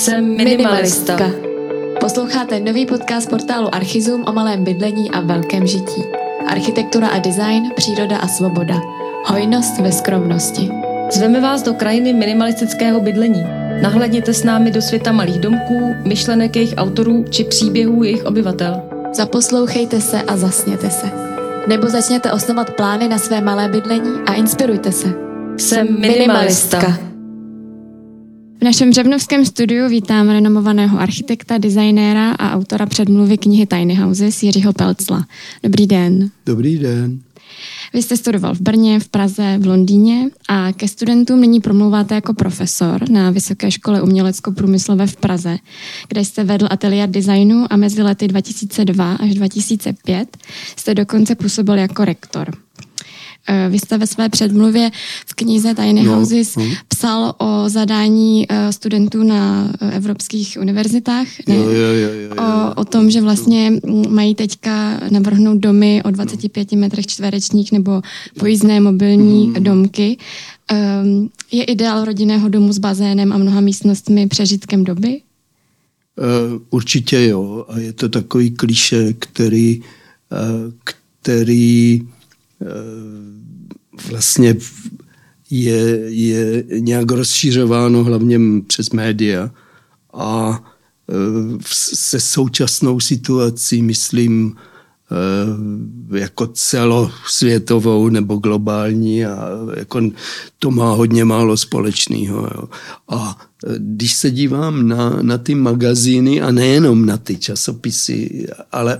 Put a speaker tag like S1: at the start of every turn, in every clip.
S1: Jsem minimalistka.
S2: Posloucháte nový podcast portálu Archizum o malém bydlení a velkém žití. Architektura a design, příroda a svoboda. Hojnost ve skromnosti.
S1: Zveme vás do krajiny minimalistického bydlení. Nahlédněte s námi do světa malých domků, myšlenek jejich autorů či příběhů jejich obyvatel.
S2: Zaposlouchejte se a zasněte se. Nebo začněte osnovat plány na své malé bydlení a inspirujte se.
S1: Jsem minimalistka.
S2: V našem břevnovském studiu vítám renomovaného architekta, designéra a autora předmluvy knihy Tiny Houses Jiřího Pelcla. Dobrý den.
S3: Dobrý den.
S2: Vy jste studoval v Brně, v Praze, v Londýně a ke studentům nyní promluváte jako profesor na Vysoké škole umělecko-průmyslové v Praze, kde jste vedl ateliér designu a mezi lety 2002 až 2005 jste dokonce působil jako rektor. Eh, vy jste ve své předmluvě v knize Tiny no, Houses no. psal o zadání eh, studentů na eh, evropských univerzitách.
S3: Ne? Jo, jo, jo, jo, jo.
S2: O, o tom, že vlastně mají teďka navrhnout domy o 25 metrech čtverečních nebo pojízdné mobilní mm. domky. Um, je ideál rodinného domu s bazénem a mnoha místnostmi přežitkem doby?
S3: Určitě jo. A je to takový kliše, který, který vlastně je, je nějak rozšířováno hlavně přes média a e, se současnou situací, myslím, e, jako celosvětovou nebo globální a jako to má hodně málo společného. Jo. A když se dívám na, na ty magazíny a nejenom na ty časopisy, ale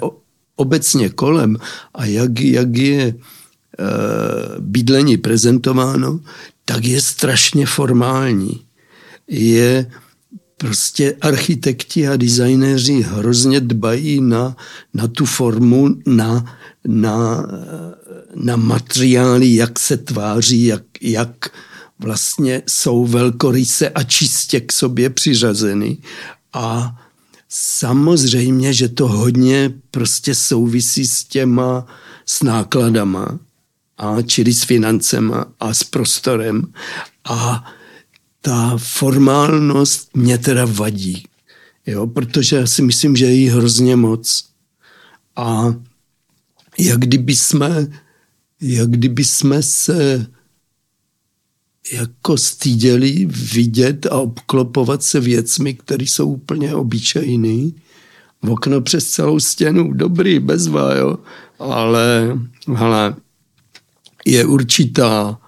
S3: obecně kolem a jak, jak je Eh, bydlení prezentováno, tak je strašně formální. Je prostě architekti a designéři hrozně dbají na, na tu formu, na, na, na materiály, jak se tváří, jak, jak vlastně jsou velkoryse a čistě k sobě přiřazeny. A samozřejmě, že to hodně prostě souvisí s těma, s nákladama a čili s financema a s prostorem. A ta formálnost mě teda vadí, jo, protože já si myslím, že je jí hrozně moc. A jak kdyby jsme, jak kdyby jsme se jako styděli vidět a obklopovat se věcmi, které jsou úplně obyčejný. V okno přes celou stěnu, dobrý, bezva, jo. Ale, ale je určitá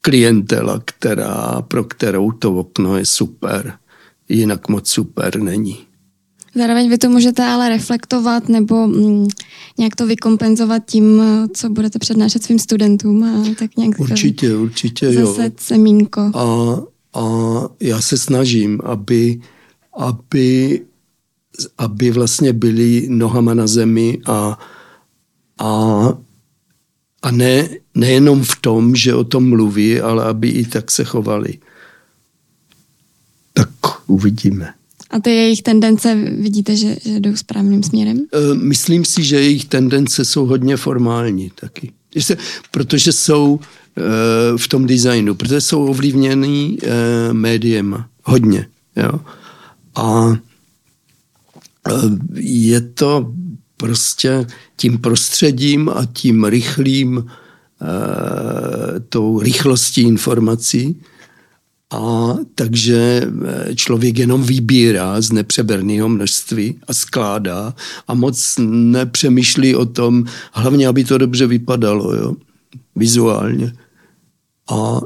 S3: klientela, která, pro kterou to okno je super. Jinak moc super není.
S2: Zároveň vy to můžete ale reflektovat nebo mm, nějak to vykompenzovat tím, co budete přednášet svým studentům. A tak nějak
S3: určitě, určitě,
S2: zase jo. semínko.
S3: A, a já se snažím, aby, aby, aby vlastně byli nohama na zemi a, a a ne, nejenom v tom, že o tom mluví, ale aby i tak se chovali. Tak uvidíme.
S2: A ty jejich tendence vidíte, že, že jdou správným směrem?
S3: E, myslím si, že jejich tendence jsou hodně formální taky. Protože jsou e, v tom designu, protože jsou ovlivněný e, médiem hodně. Jo? A je to prostě tím prostředím a tím rychlým, e, tou rychlostí informací. A takže eh, člověk jenom vybírá z nepřeberného množství a skládá a moc nepřemýšlí o tom, hlavně, aby to dobře vypadalo, jo, vizuálně. A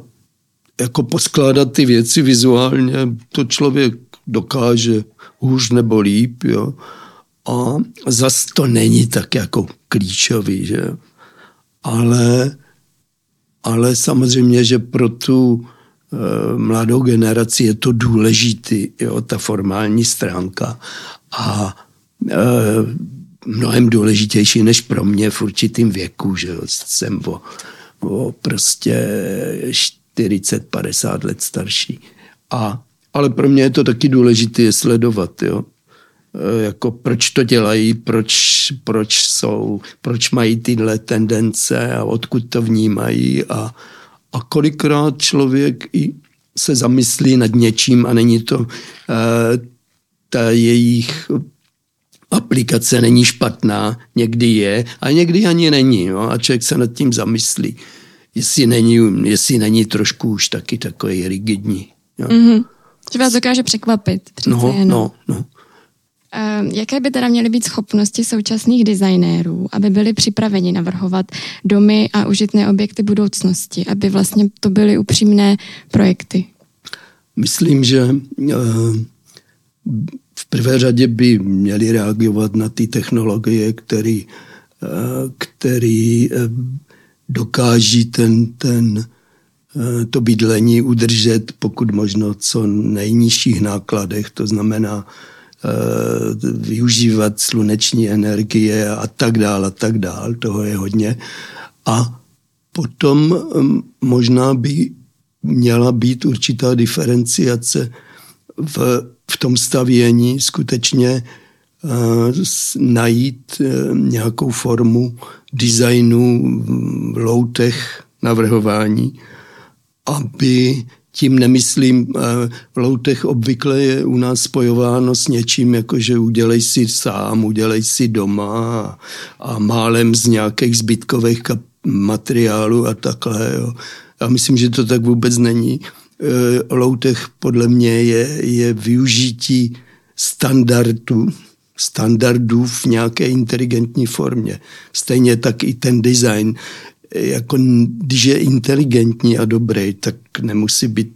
S3: jako poskládat ty věci vizuálně, to člověk dokáže hůř nebo líp, jo. A zas to není tak jako klíčový, že ale, ale samozřejmě, že pro tu e, mladou generaci je to důležitý, jo, ta formální stránka a e, mnohem důležitější než pro mě v určitým věku, že jo, jsem o, o prostě 40-50 let starší. A, ale pro mě je to taky důležité sledovat, jo. Eh, jako proč to dělají, proč, proč jsou, proč mají tyhle tendence a odkud to vnímají a, a kolikrát člověk i se zamyslí nad něčím a není to uh, ta jejich aplikace není špatná, někdy je a někdy ani není. No, a člověk se nad tím zamyslí, jestli není, jestli není trošku už taky takový rigidní. Jo.
S2: Mm-hmm. Že vás dokáže překvapit.
S3: No, jenom. no, no.
S2: Uh, jaké by teda měly být schopnosti současných designérů, aby byli připraveni navrhovat domy a užitné objekty budoucnosti, aby vlastně to byly upřímné projekty?
S3: Myslím, že uh, v prvé řadě by měli reagovat na ty technologie, který, uh, který uh, dokáží ten, ten, to bydlení udržet pokud možno co nejnižších nákladech, to znamená Eh, využívat sluneční energie a tak dál a tak dál, toho je hodně. A potom mm, možná by měla být určitá diferenciace v, v tom stavění, skutečně uh, najít uh, nějakou formu designu v loutech navrhování, aby tím nemyslím, eh, v loutech obvykle je u nás spojováno s něčím, jako že udělej si sám, udělej si doma a, málem z nějakých zbytkových materiálů a takhle. Jo. Já myslím, že to tak vůbec není. Eh, loutech podle mě je, je využití standardu, standardů v nějaké inteligentní formě. Stejně tak i ten design jako když je inteligentní a dobrý, tak nemusí být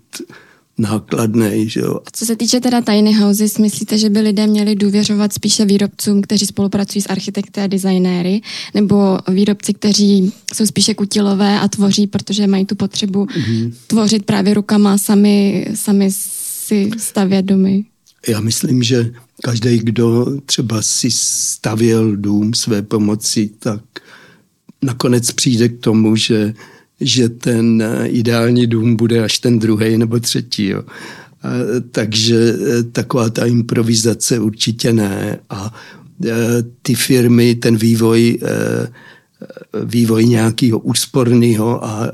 S3: nákladný. Že jo.
S2: Co se týče teda tiny houses, myslíte, že by lidé měli důvěřovat spíše výrobcům, kteří spolupracují s architekty a designéry, nebo výrobci, kteří jsou spíše kutilové a tvoří, protože mají tu potřebu mm-hmm. tvořit právě rukama, sami, sami si stavět domy?
S3: Já myslím, že každý, kdo třeba si stavěl dům své pomoci, tak nakonec přijde k tomu, že, že ten ideální dům bude až ten druhý nebo třetí. Jo. Takže e, taková ta improvizace určitě ne. A e, ty firmy, ten vývoj, vývoj nějakého úsporného a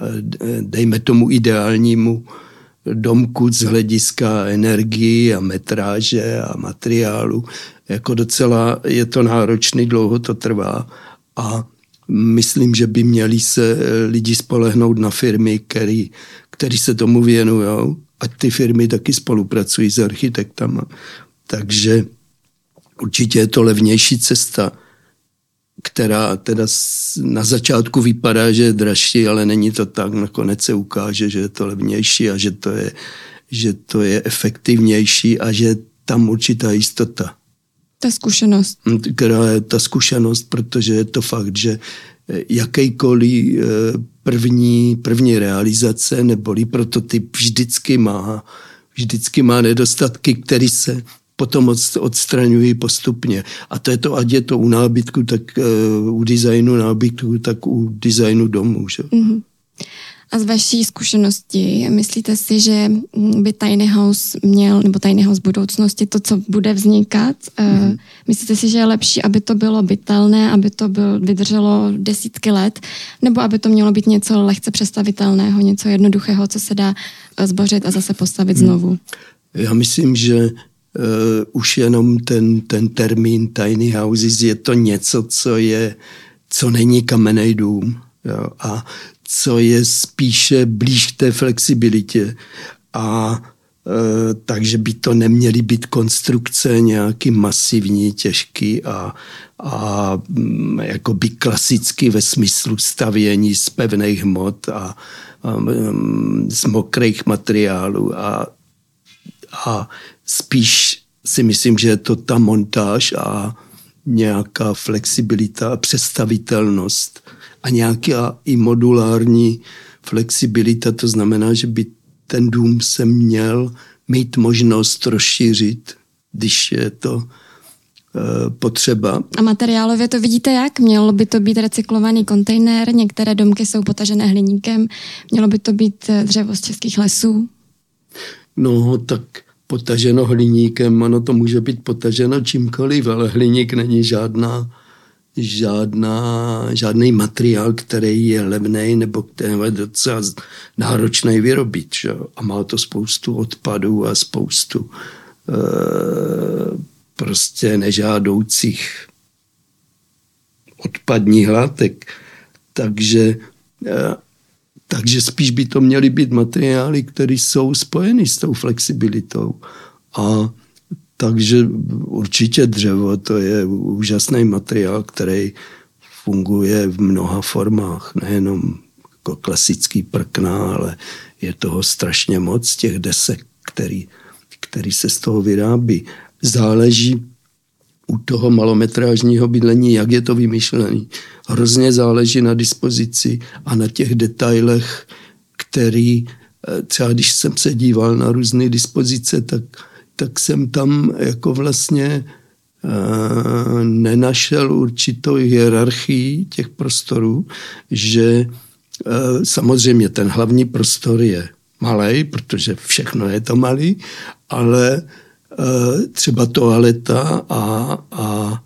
S3: dejme tomu ideálnímu domku z hlediska energii a metráže a materiálu. Jako docela je to náročný, dlouho to trvá a myslím, že by měli se eh, lidi spolehnout na firmy, který, který se tomu věnují. A ty firmy taky spolupracují s architektama. Takže určitě je to levnější cesta, která teda na začátku vypadá, že je dražší, ale není to tak. Nakonec se ukáže, že je to levnější a že to je, že to je efektivnější a že tam určitá jistota.
S2: Ta zkušenost.
S3: Hm, která je ta zkušenost, protože je to fakt, že eh, jakýkoliv eh, první, první realizace neboli prototyp vždycky má, vždycky má nedostatky, které se potom odstraňují postupně. A to je to, ať je to u nábytku, tak uh, u designu nábytku, tak u designu domů. Že? Mm-hmm.
S2: A z vaší zkušenosti, myslíte si, že by Tiny House měl, nebo Tiny House budoucnosti, to, co bude vznikat, mm. myslíte si, že je lepší, aby to bylo bytelné, aby to byl, vydrželo desítky let, nebo aby to mělo být něco lehce představitelného, něco jednoduchého, co se dá eh, zbořit a zase postavit mm. znovu?
S3: Já myslím, že uh, už jenom ten, ten termín tiny houses je to něco, co je, co není kamenný dům. Jo? A co je spíše blíž k té flexibilitě. A e, takže by to neměly být konstrukce nějaký masivní, těžký a, a mm, jakoby klasicky ve smyslu stavění z pevných hmot a, a mm, z mokrých materiálů a, a spíš si myslím, že je to ta montáž a nějaká flexibilita a představitelnost a nějaká i modulární flexibilita, to znamená, že by ten dům se měl mít možnost rozšířit, když je to e, potřeba.
S2: A materiálově to vidíte jak? Mělo by to být recyklovaný kontejner, některé domky jsou potažené hliníkem, mělo by to být eh, dřevo z českých lesů?
S3: No, tak potaženo hliníkem, ano, to může být potaženo čímkoliv, ale hliník není žádná žádná, žádný materiál, který je levný nebo který je docela náročný vyrobit. Že? A má to spoustu odpadů a spoustu e, prostě nežádoucích odpadních látek. Takže, eh, takže spíš by to měly být materiály, které jsou spojeny s tou flexibilitou. A takže určitě dřevo to je úžasný materiál, který funguje v mnoha formách, nejenom jako klasický prkna, ale je toho strašně moc těch desek, který, který se z toho vyrábí. Záleží u toho malometrážního bydlení, jak je to vymyšlený. Hrozně záleží na dispozici a na těch detailech, který eh, třeba když jsem se díval na různé dispozice, tak, tak jsem tam jako vlastně uh, nenašel určitou hierarchii těch prostorů, že uh, samozřejmě ten hlavní prostor je malý, protože všechno je to malý, ale Eh, třeba toaleta a, a,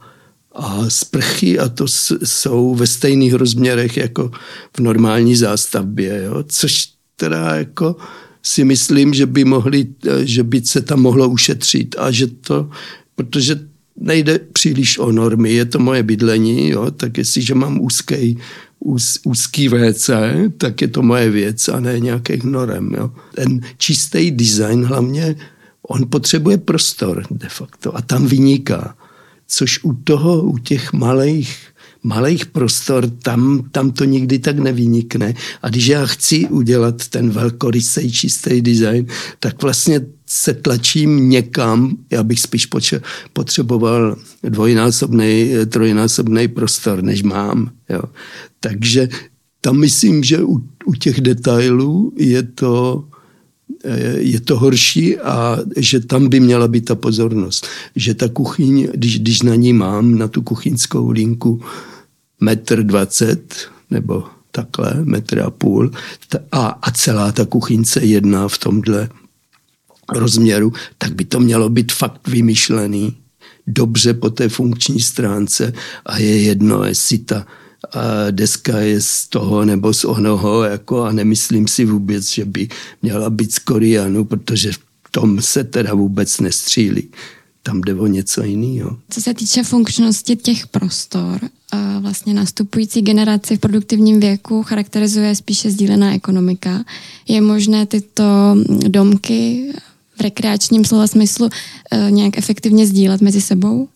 S3: a sprchy a to jsou ve stejných rozměrech jako v normální zástavbě, jo? což teda jako si myslím, že by, mohli, eh, že by se tam mohlo ušetřit a že to, protože nejde příliš o normy, je to moje bydlení, jo? tak jestliže mám úzký, úz, úzký WC, tak je to moje věc a ne nějakých norem. Jo? Ten čistý design hlavně On potřebuje prostor de facto a tam vyniká. Což u toho, u těch malých, malých prostor, tam, tam to nikdy tak nevynikne. A když já chci udělat ten velkorysej čistý design, tak vlastně se tlačím někam, já bych spíš potřeboval dvojnásobný, trojnásobný prostor, než mám. Jo. Takže tam myslím, že u, u těch detailů je to Eh, je to horší a že tam by měla být ta pozornost. Že ta kuchyň, když, když na ní mám, na tu kuchyňskou linku metr dvacet nebo takhle, metr a půl a, a celá ta kuchyňce jedná v tomhle rozměru, tak by to mělo být fakt vymyšlený dobře po té funkční stránce a je jedno, jestli ta a deska je z toho nebo z onoho jako a nemyslím si vůbec, že by měla být z Korianu, protože v tom se teda vůbec nestřílí. Tam jde o něco jiného.
S2: Co se týče funkčnosti těch prostor, vlastně nastupující generaci v produktivním věku charakterizuje spíše sdílená ekonomika. Je možné tyto domky v rekreačním slova smyslu e, nějak efektivně sdílet mezi sebou?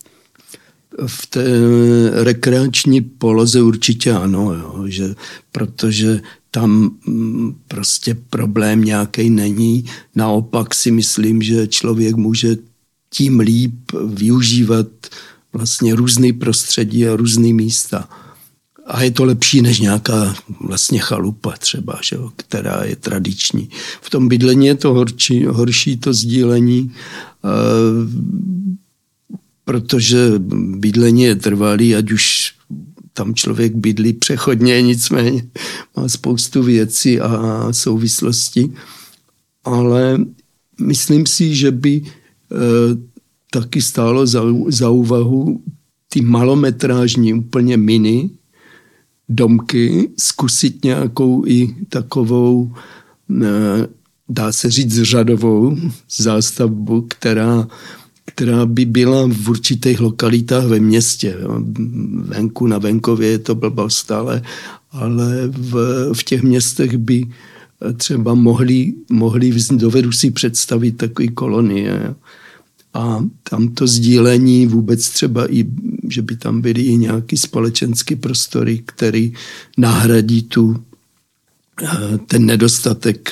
S3: V té rekreační poloze určitě ano, jo, že, protože tam mm, prostě problém nějaký není. Naopak si myslím, že člověk může tím líp využívat vlastně různé prostředí a různé místa. A je to lepší než nějaká vlastně chalupa třeba, že která je tradiční. V tom bydlení je to horší, horší to sdílení protože bydlení je trvalý, ať už tam člověk bydlí přechodně, nicméně má spoustu věcí a souvislostí. Ale myslím si, že by e, taky stálo za, za úvahu ty malometrážní, úplně mini domky, zkusit nějakou i takovou, e, dá se říct, řadovou zástavbu, která která by byla v určitých lokalitách ve městě. Venku na venkově je to blbost, ale, ale v, v těch městech by třeba mohli, mohli dovedu si představit takové kolonie. A tam to sdílení vůbec třeba i, že by tam byly i nějaké společenské prostory, který nahradí tu, eh, ten nedostatek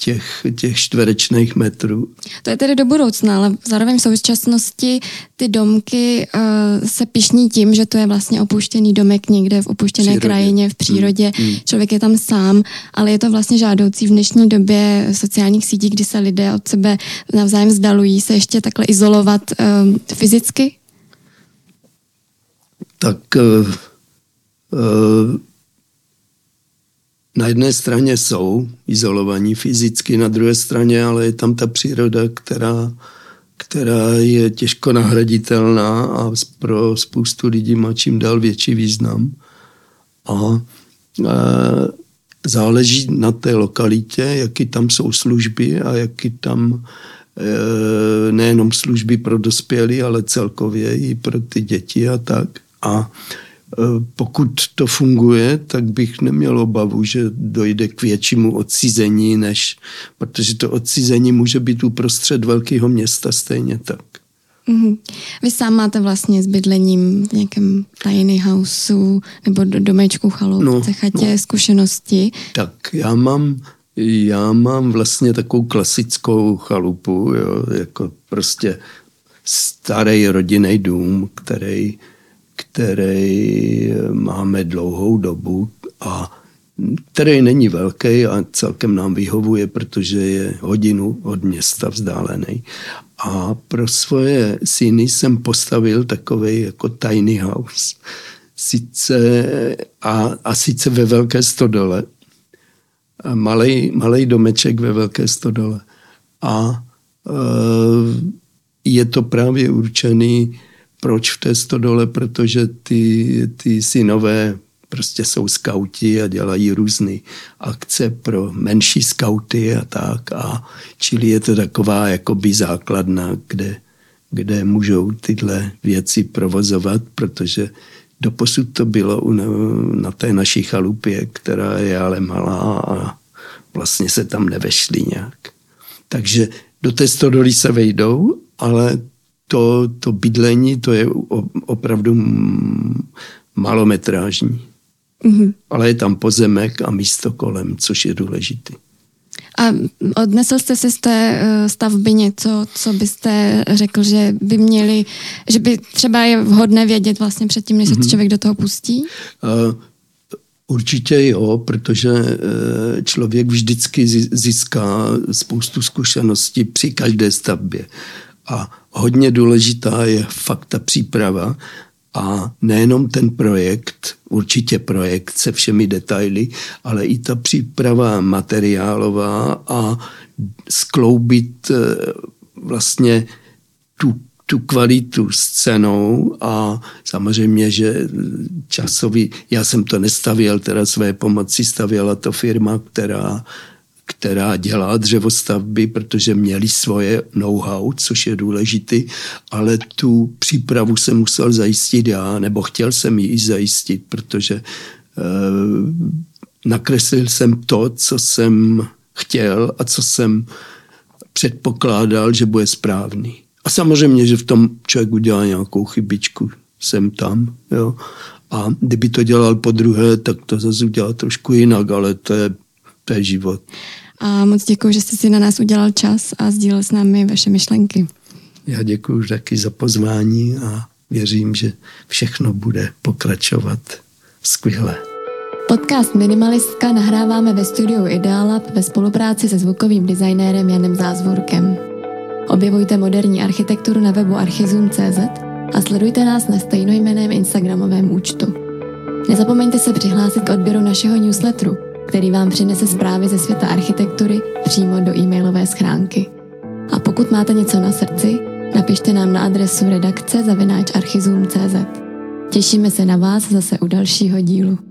S3: těch, těch čtverečných metrů.
S2: To je tedy do budoucna, ale zároveň v současnosti ty domky uh, se pišní tím, že to je vlastně opuštěný domek někde v opuštěné přírodě. krajině, v přírodě. Hmm. Hmm. Člověk je tam sám, ale je to vlastně žádoucí v dnešní době sociálních sítí, kdy se lidé od sebe navzájem vzdalují, se ještě takhle izolovat uh, fyzicky?
S3: Tak uh, uh, na jedné straně jsou izolovaní fyzicky, na druhé straně ale je tam ta příroda, která, která je těžko nahraditelná a pro spoustu lidí má čím dál větší význam. A, a záleží na té lokalitě, jaký tam jsou služby a jaký tam nejenom služby pro dospělí, ale celkově i pro ty děti a tak. A e, pokud to funguje, tak bych neměl obavu, že dojde k většímu odcizení, než, protože to odcizení může být uprostřed velkého města stejně tak.
S2: Mm-hmm. Vy sám máte vlastně s bydlením v nějakém tiny houseu nebo do domečku chaloupe, no, chatě no. zkušenosti?
S3: Tak já mám, já mám vlastně takovou klasickou chalupu, jo, jako prostě starý rodinný dům, který, který máme dlouhou dobu a který není velký a celkem nám vyhovuje, protože je hodinu od města vzdálený. A pro svoje syny jsem postavil takový jako tiny house. Sice, a, a sice ve Velké stodole. Malej domeček ve Velké stodole. A e, je to právě určený, proč v té stodole, protože ty, ty synové prostě jsou skauti a dělají různé akce pro menší skauty a tak. A čili je to taková jakoby základna, kde, kde můžou tyhle věci provozovat, protože doposud to bylo na té naší chalupě, která je ale malá a vlastně se tam nevešli nějak. Takže do té stodoly se vejdou, ale to, to bydlení, to je opravdu malometrážní. Mm-hmm. Ale je tam pozemek a místo kolem, což je důležité.
S2: A odnesl jste si z té eh, stavby něco, co byste řekl, že by měli, že by třeba je vhodné vědět vlastně předtím, než se mm-hmm. člověk do toho pustí? Uh,
S3: určitě jo, protože eh, člověk vždycky získá spoustu zkušeností při každé stavbě. A hodně důležitá je fakt ta příprava a nejenom ten projekt, určitě projekt se všemi detaily, ale i ta příprava materiálová a skloubit eh, vlastně tu, tu kvalitu s cenou a samozřejmě, že časový, já jsem to nestavěl, teda své pomoci stavěla to firma, která která dělá dřevostavby, protože měli svoje know-how, což je důležitý, ale tu přípravu jsem musel zajistit já, nebo chtěl jsem ji i zajistit, protože e, nakreslil jsem to, co jsem chtěl a co jsem předpokládal, že bude správný. A samozřejmě, že v tom člověk udělá nějakou chybičku, jsem tam, jo. A kdyby to dělal po druhé, tak to zase udělá trošku jinak, ale to je, to je život.
S2: A moc děkuji, že jste si na nás udělal čas a sdílel s námi vaše myšlenky.
S3: Já děkuji taky za pozvání a věřím, že všechno bude pokračovat skvěle.
S2: Podcast Minimalistka nahráváme ve studiu Idealab ve spolupráci se zvukovým designérem Janem Zázvorkem. Objevujte moderní architekturu na webu archizum.cz a sledujte nás na stejnojmeném Instagramovém účtu. Nezapomeňte se přihlásit k odběru našeho newsletteru – který vám přinese zprávy ze světa architektury přímo do e-mailové schránky. A pokud máte něco na srdci, napište nám na adresu redakce zavináč archizum.cz. Těšíme se na vás zase u dalšího dílu.